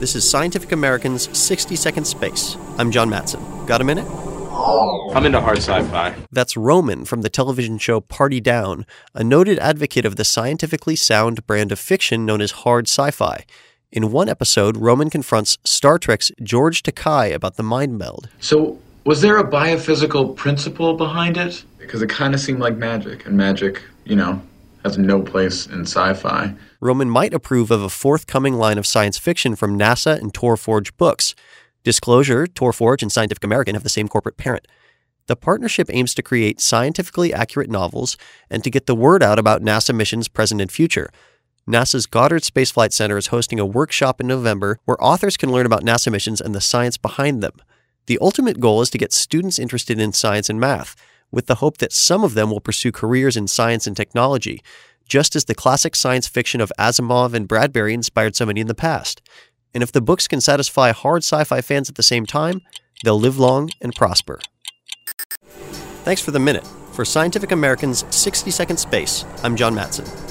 This is Scientific American's 60 Second Space. I'm John Matson. Got a minute? I'm into hard sci fi. That's Roman from the television show Party Down, a noted advocate of the scientifically sound brand of fiction known as hard sci fi. In one episode, Roman confronts Star Trek's George Takei about the mind meld. So, was there a biophysical principle behind it? Because it kind of seemed like magic, and magic, you know, has no place in sci fi. Roman might approve of a forthcoming line of science fiction from NASA and Torforge Books. Disclosure Torforge and Scientific American have the same corporate parent. The partnership aims to create scientifically accurate novels and to get the word out about NASA missions present and future. NASA's Goddard Space Flight Center is hosting a workshop in November where authors can learn about NASA missions and the science behind them. The ultimate goal is to get students interested in science and math, with the hope that some of them will pursue careers in science and technology, just as the classic science fiction of Asimov and Bradbury inspired so many in the past. And if the books can satisfy hard sci fi fans at the same time, they'll live long and prosper. Thanks for the minute. For Scientific American's 60 Second Space, I'm John Matson.